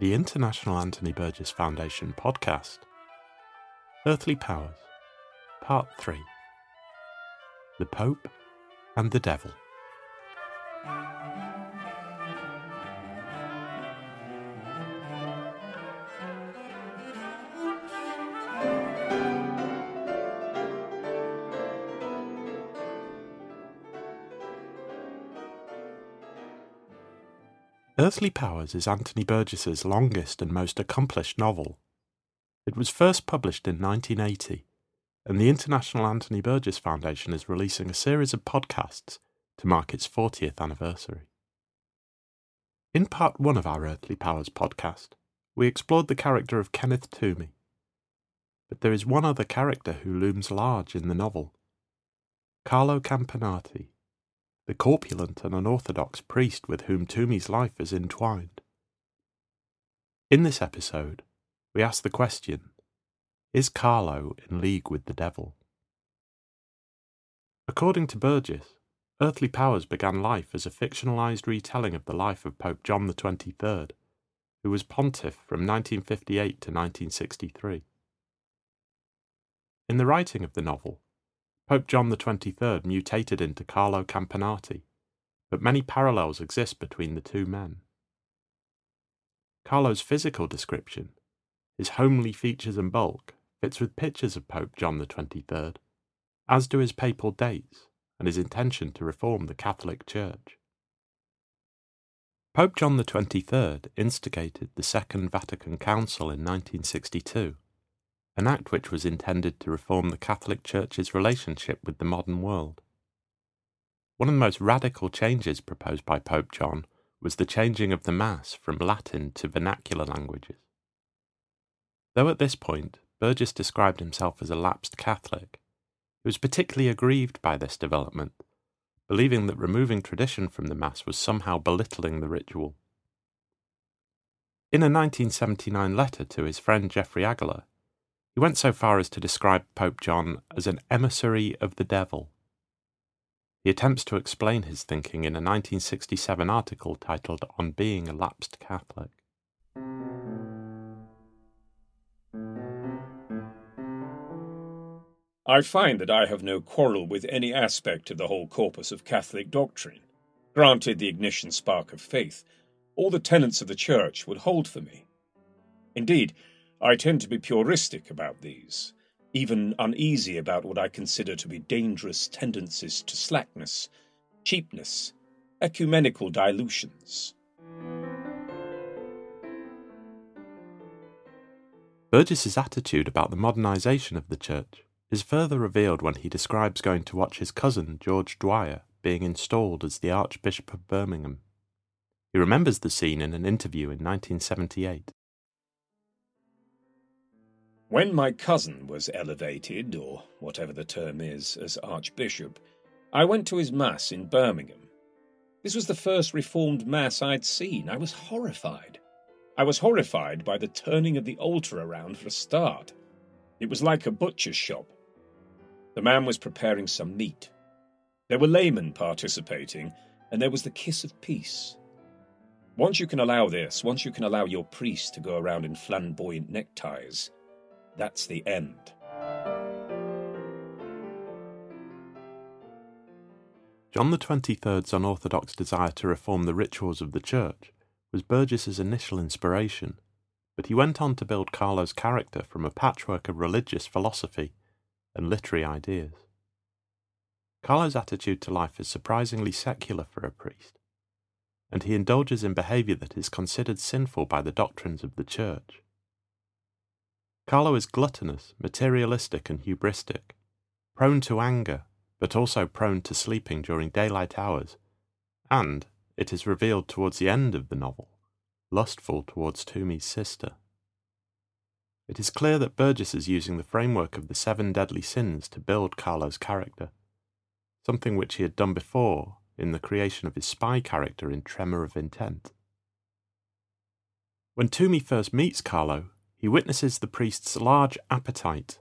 the International Anthony Burgess Foundation podcast, Earthly Powers, Part 3 The Pope and the Devil. Earthly Powers is Anthony Burgess's longest and most accomplished novel. It was first published in 1980, and the International Anthony Burgess Foundation is releasing a series of podcasts to mark its 40th anniversary. In part one of our Earthly Powers podcast, we explored the character of Kenneth Toomey. But there is one other character who looms large in the novel Carlo Campanati, the corpulent and unorthodox priest with whom Toomey's life is entwined. In this episode, we ask the question Is Carlo in league with the devil? According to Burgess, Earthly Powers began life as a fictionalized retelling of the life of Pope John XXIII, who was pontiff from 1958 to 1963. In the writing of the novel, Pope John XXIII mutated into Carlo Campanati, but many parallels exist between the two men. Carlo's physical description, his homely features and bulk, fits with pictures of Pope John XXIII, as do his papal dates and his intention to reform the Catholic Church. Pope John XXIII instigated the Second Vatican Council in 1962 an act which was intended to reform the Catholic Church's relationship with the modern world. One of the most radical changes proposed by Pope John was the changing of the Mass from Latin to vernacular languages. Though at this point Burgess described himself as a lapsed Catholic, he was particularly aggrieved by this development, believing that removing tradition from the Mass was somehow belittling the ritual. In a 1979 letter to his friend Geoffrey Aggeler, he went so far as to describe Pope John as an emissary of the devil. He attempts to explain his thinking in a 1967 article titled On Being a Lapsed Catholic. I find that I have no quarrel with any aspect of the whole corpus of Catholic doctrine. Granted the ignition spark of faith, all the tenets of the Church would hold for me. Indeed, I tend to be puristic about these, even uneasy about what I consider to be dangerous tendencies to slackness, cheapness, ecumenical dilutions. Burgess's attitude about the modernisation of the church is further revealed when he describes going to watch his cousin, George Dwyer, being installed as the Archbishop of Birmingham. He remembers the scene in an interview in 1978. When my cousin was elevated, or whatever the term is, as Archbishop, I went to his Mass in Birmingham. This was the first Reformed Mass I'd seen. I was horrified. I was horrified by the turning of the altar around for a start. It was like a butcher's shop. The man was preparing some meat. There were laymen participating, and there was the kiss of peace. Once you can allow this, once you can allow your priest to go around in flamboyant neckties, that's the end. John Twenty-Third's unorthodox desire to reform the rituals of the Church was Burgess's initial inspiration, but he went on to build Carlo's character from a patchwork of religious philosophy and literary ideas. Carlo's attitude to life is surprisingly secular for a priest, and he indulges in behaviour that is considered sinful by the doctrines of the Church. Carlo is gluttonous, materialistic, and hubristic, prone to anger, but also prone to sleeping during daylight hours, and, it is revealed towards the end of the novel, lustful towards Toomey's sister. It is clear that Burgess is using the framework of the seven deadly sins to build Carlo's character, something which he had done before in the creation of his spy character in Tremor of Intent. When Toomey first meets Carlo, he witnesses the priest's large appetite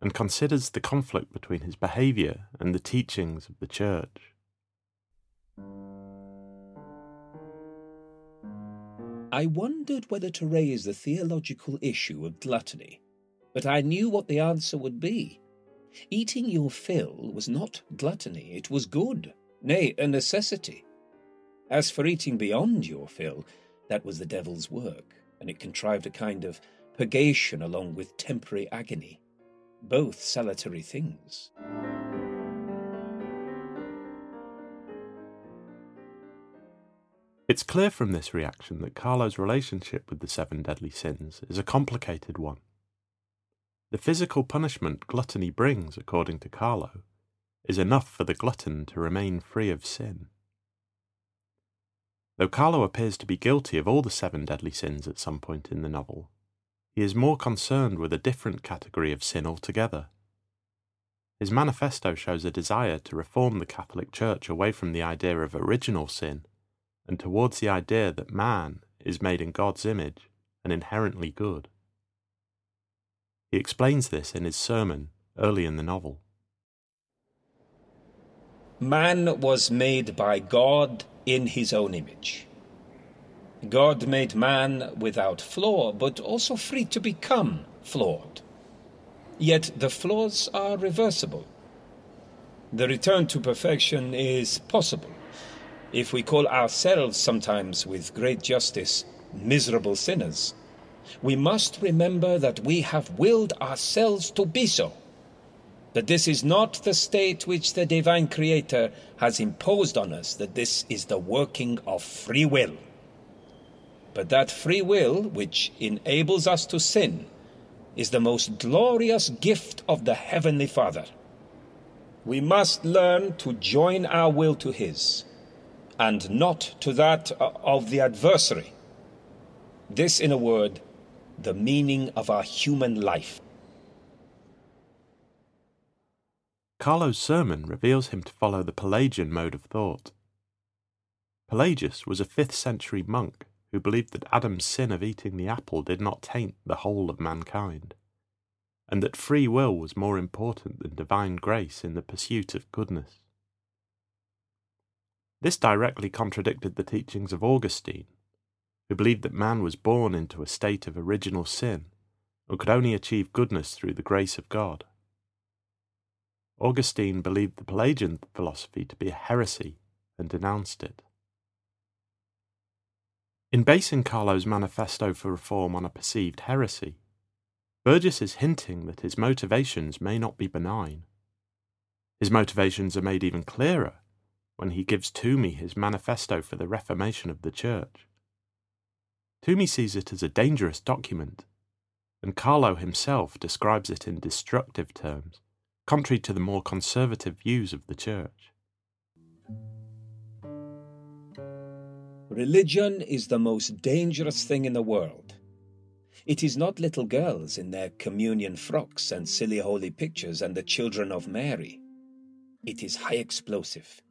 and considers the conflict between his behaviour and the teachings of the Church. I wondered whether to raise the theological issue of gluttony, but I knew what the answer would be. Eating your fill was not gluttony, it was good, nay, a necessity. As for eating beyond your fill, that was the devil's work, and it contrived a kind of purgation along with temporary agony, both salutary things. It's clear from this reaction that Carlo's relationship with the seven deadly sins is a complicated one. The physical punishment gluttony brings, according to Carlo, is enough for the glutton to remain free of sin. Though Carlo appears to be guilty of all the seven deadly sins at some point in the novel, he is more concerned with a different category of sin altogether. His manifesto shows a desire to reform the Catholic Church away from the idea of original sin and towards the idea that man is made in God's image and inherently good. He explains this in his sermon early in the novel. Man was made by God in his own image. God made man without flaw, but also free to become flawed. Yet the flaws are reversible. The return to perfection is possible if we call ourselves sometimes with great justice miserable sinners, we must remember that we have willed ourselves to be so. That this is not the state which the divine Creator has imposed on us, that this is the working of free will. But that free will, which enables us to sin, is the most glorious gift of the Heavenly Father. We must learn to join our will to His and not to that of the adversary. This, in a word, the meaning of our human life. Carlo's sermon reveals him to follow the Pelagian mode of thought. Pelagius was a 5th century monk who believed that Adam's sin of eating the apple did not taint the whole of mankind, and that free will was more important than divine grace in the pursuit of goodness. This directly contradicted the teachings of Augustine, who believed that man was born into a state of original sin and could only achieve goodness through the grace of God. Augustine believed the Pelagian philosophy to be a heresy and denounced it. In basing Carlo's manifesto for reform on a perceived heresy, Burgess is hinting that his motivations may not be benign. His motivations are made even clearer when he gives Toomey his manifesto for the reformation of the Church. Toomey sees it as a dangerous document, and Carlo himself describes it in destructive terms, contrary to the more conservative views of the Church. Religion is the most dangerous thing in the world. It is not little girls in their communion frocks and silly holy pictures and the children of Mary. It is high explosive,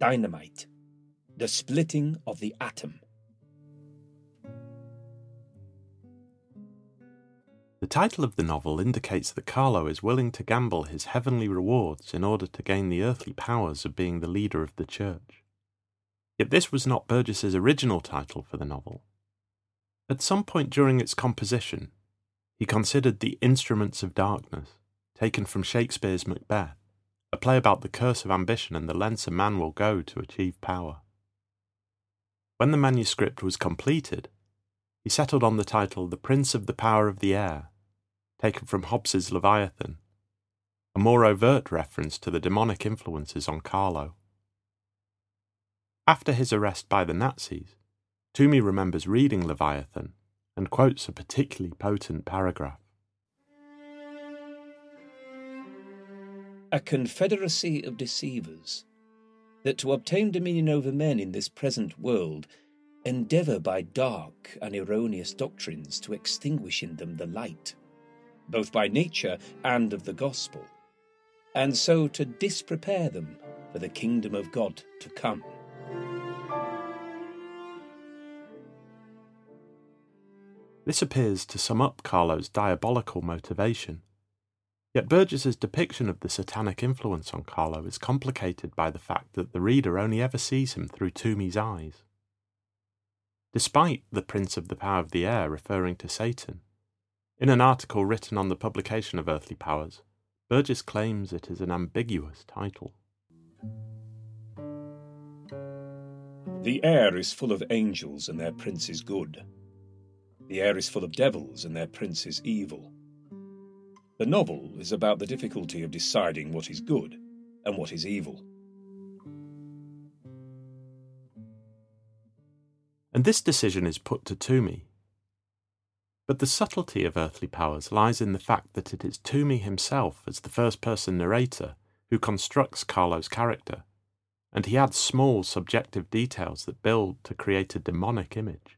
dynamite, the splitting of the atom. The title of the novel indicates that Carlo is willing to gamble his heavenly rewards in order to gain the earthly powers of being the leader of the church. Yet this was not Burgess's original title for the novel. At some point during its composition, he considered The Instruments of Darkness, taken from Shakespeare's Macbeth, a play about the curse of ambition and the lengths a man will go to achieve power. When the manuscript was completed, he settled on the title The Prince of the Power of the Air, taken from Hobbes's Leviathan, a more overt reference to the demonic influences on Carlo. After his arrest by the Nazis, Toomey remembers reading Leviathan and quotes a particularly potent paragraph. a confederacy of deceivers, that to obtain dominion over men in this present world endeavour by dark and erroneous doctrines to extinguish in them the light, both by nature and of the gospel, and so to disprepare them for the kingdom of God to come. This appears to sum up Carlo's diabolical motivation. Yet Burgess's depiction of the satanic influence on Carlo is complicated by the fact that the reader only ever sees him through Toomey's eyes. despite the Prince of the Power of the Air referring to Satan. In an article written on the publication of Earthly Powers, Burgess claims it is an ambiguous title. The air is full of angels, and their prince is good. The air is full of devils, and their prince is evil. The novel is about the difficulty of deciding what is good and what is evil. And this decision is put to Toomey. But the subtlety of earthly powers lies in the fact that it is Toomey himself, as the first person narrator, who constructs Carlo's character, and he adds small subjective details that build to create a demonic image.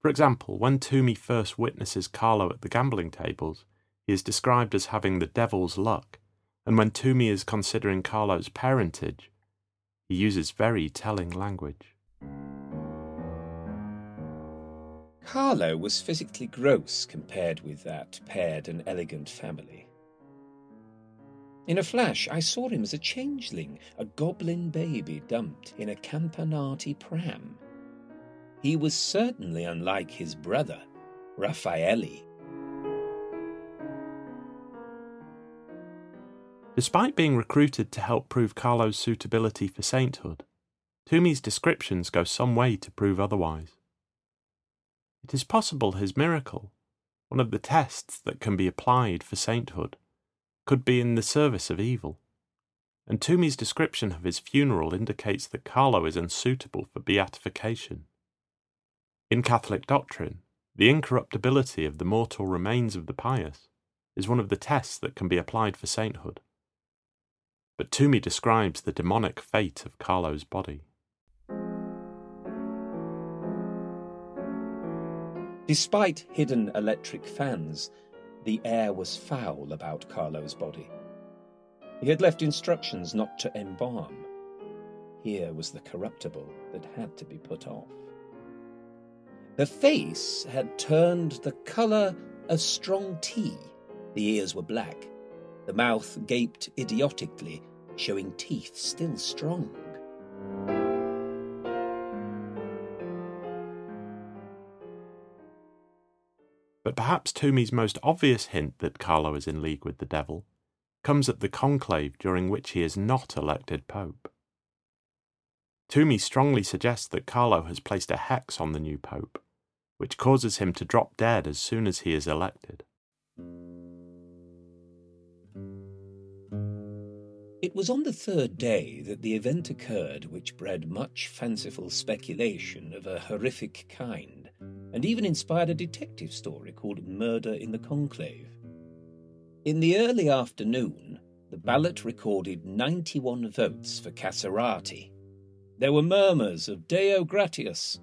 For example, when Toomey first witnesses Carlo at the gambling tables, he is described as having the devil's luck, and when Toomey is considering Carlo's parentage, he uses very telling language. Carlo was physically gross compared with that paired and elegant family. In a flash, I saw him as a changeling, a goblin baby dumped in a Campanati pram. He was certainly unlike his brother, Raffaele. Despite being recruited to help prove Carlo's suitability for sainthood, Toomey's descriptions go some way to prove otherwise. It is possible his miracle, one of the tests that can be applied for sainthood, could be in the service of evil. And Toomey's description of his funeral indicates that Carlo is unsuitable for beatification. In Catholic doctrine, the incorruptibility of the mortal remains of the pious is one of the tests that can be applied for sainthood but Toomey describes the demonic fate of Carlo's body. Despite hidden electric fans, the air was foul about Carlo's body. He had left instructions not to embalm. Here was the corruptible that had to be put off. The face had turned the colour of strong tea. The ears were black. The mouth gaped idiotically, showing teeth still strong. But perhaps Toomey's most obvious hint that Carlo is in league with the devil comes at the conclave during which he is not elected pope. Toomey strongly suggests that Carlo has placed a hex on the new pope, which causes him to drop dead as soon as he is elected. It was on the third day that the event occurred which bred much fanciful speculation of a horrific kind, and even inspired a detective story called Murder in the Conclave. In the early afternoon, the ballot recorded 91 votes for Cassarati. There were murmurs of Deo gratias,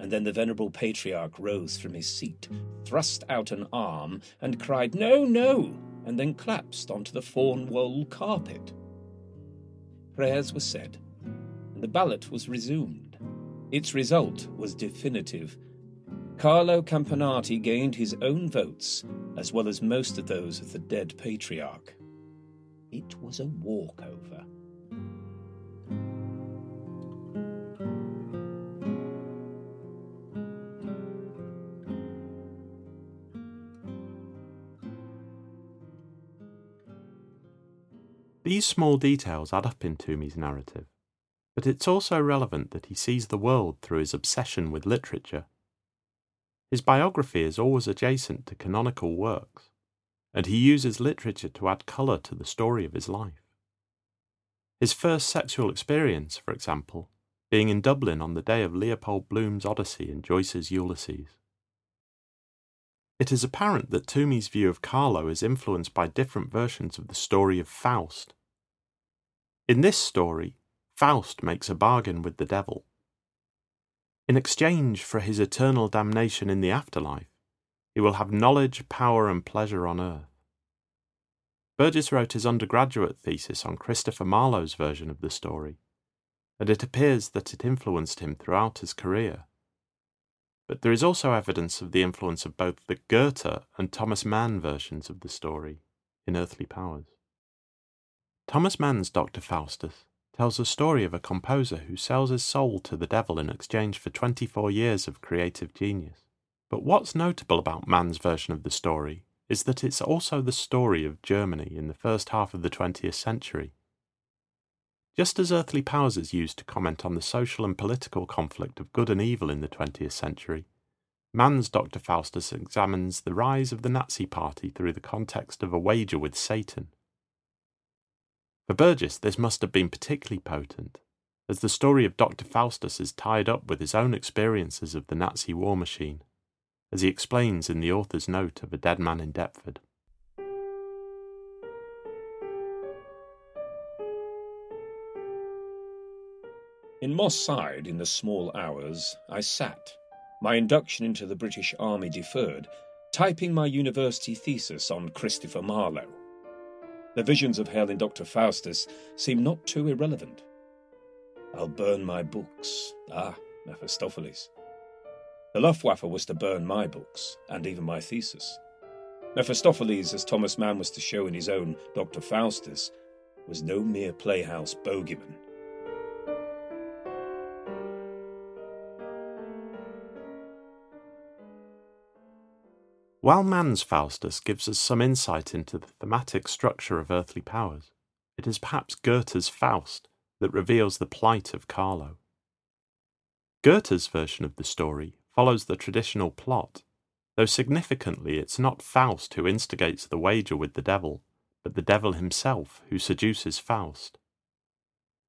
and then the venerable patriarch rose from his seat, thrust out an arm, and cried, No, no, and then collapsed onto the fawn wool carpet prayers were said, and the ballot was resumed. Its result was definitive. Carlo Campanati gained his own votes, as well as most of those of the dead patriarch. It was a walkover. These small details add up in Toomey's narrative, but it's also relevant that he sees the world through his obsession with literature. His biography is always adjacent to canonical works, and he uses literature to add colour to the story of his life. His first sexual experience, for example, being in Dublin on the day of Leopold Bloom's Odyssey and Joyce's Ulysses. It is apparent that Toomey's view of Carlo is influenced by different versions of the story of Faust, in this story, Faust makes a bargain with the devil. In exchange for his eternal damnation in the afterlife, he will have knowledge, power, and pleasure on earth. Burgess wrote his undergraduate thesis on Christopher Marlowe's version of the story, and it appears that it influenced him throughout his career. But there is also evidence of the influence of both the Goethe and Thomas Mann versions of the story in Earthly Powers. Thomas Mann's Dr. Faustus tells the story of a composer who sells his soul to the devil in exchange for 24 years of creative genius. But what's notable about Mann's version of the story is that it's also the story of Germany in the first half of the 20th century. Just as Earthly Powers is used to comment on the social and political conflict of good and evil in the 20th century, Mann's Dr. Faustus examines the rise of the Nazi Party through the context of a wager with Satan. For Burgess, this must have been particularly potent, as the story of Dr. Faustus is tied up with his own experiences of the Nazi war machine as he explains in the author's note of A Dead Man in Deptford. In Moss Side, in the small hours, I sat, my induction into the British Army deferred, typing my university thesis on Christopher Marlowe. The visions of hell in Dr. Faustus seem not too irrelevant. I'll burn my books. Ah, Mephistopheles. The Luftwaffe was to burn my books, and even my thesis. Mephistopheles, as Thomas Mann was to show in his own Dr. Faustus, was no mere playhouse bogeyman. While Mann's Faustus gives us some insight into the thematic structure of earthly powers, it is perhaps Goethe's Faust that reveals the plight of Carlo. Goethe's version of the story follows the traditional plot, though significantly it's not Faust who instigates the wager with the devil, but the devil himself who seduces Faust.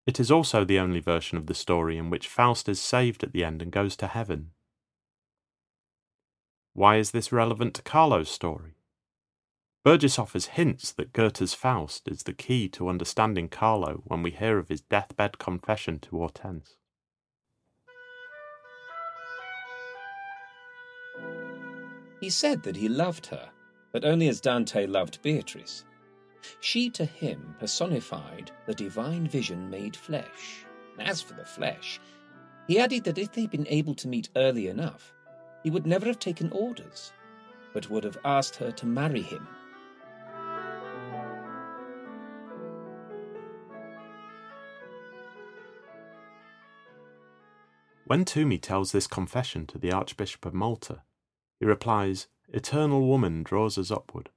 It is also the only version of the story in which Faust is saved at the end and goes to heaven. Why is this relevant to Carlo's story? Burgess offers hints that Goethe's Faust is the key to understanding Carlo when we hear of his deathbed confession to Hortense. He said that he loved her, but only as Dante loved Beatrice. She to him personified the divine vision made flesh. As for the flesh, he added that if they'd been able to meet early enough, he would never have taken orders, but would have asked her to marry him. When Toomey tells this confession to the Archbishop of Malta, he replies, Eternal woman draws us upward,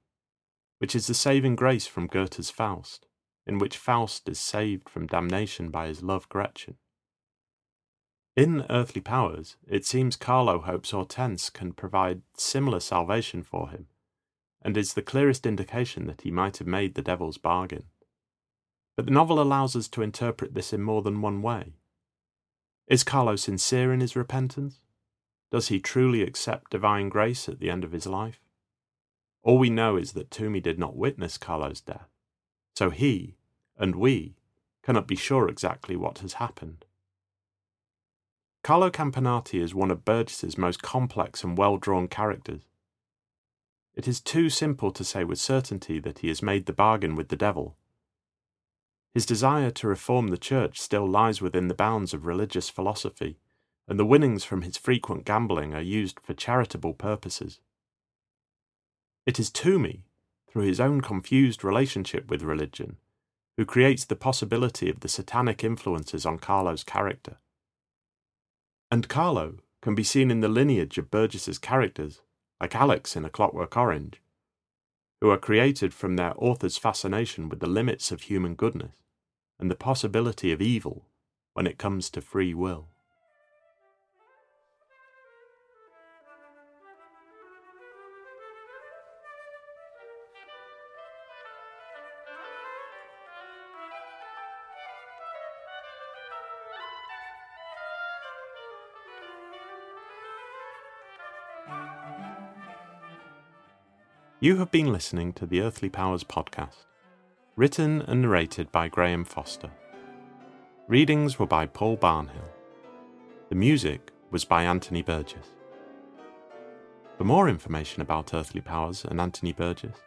which is the saving grace from Goethe's Faust, in which Faust is saved from damnation by his love Gretchen. In Earthly Powers, it seems Carlo hopes Hortense can provide similar salvation for him, and is the clearest indication that he might have made the devil's bargain. But the novel allows us to interpret this in more than one way. Is Carlo sincere in his repentance? Does he truly accept divine grace at the end of his life? All we know is that Toomey did not witness Carlo's death, so he, and we, cannot be sure exactly what has happened. Carlo Campanati is one of Burgess's most complex and well drawn characters. It is too simple to say with certainty that he has made the bargain with the devil. His desire to reform the church still lies within the bounds of religious philosophy, and the winnings from his frequent gambling are used for charitable purposes. It is Toomey, through his own confused relationship with religion, who creates the possibility of the satanic influences on Carlo's character. And Carlo can be seen in the lineage of Burgess's characters, like Alex in A Clockwork Orange, who are created from their author's fascination with the limits of human goodness and the possibility of evil when it comes to free will. You have been listening to the Earthly Powers podcast, written and narrated by Graham Foster. Readings were by Paul Barnhill. The music was by Anthony Burgess. For more information about Earthly Powers and Anthony Burgess,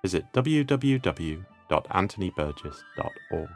visit www.anthonyburgess.org.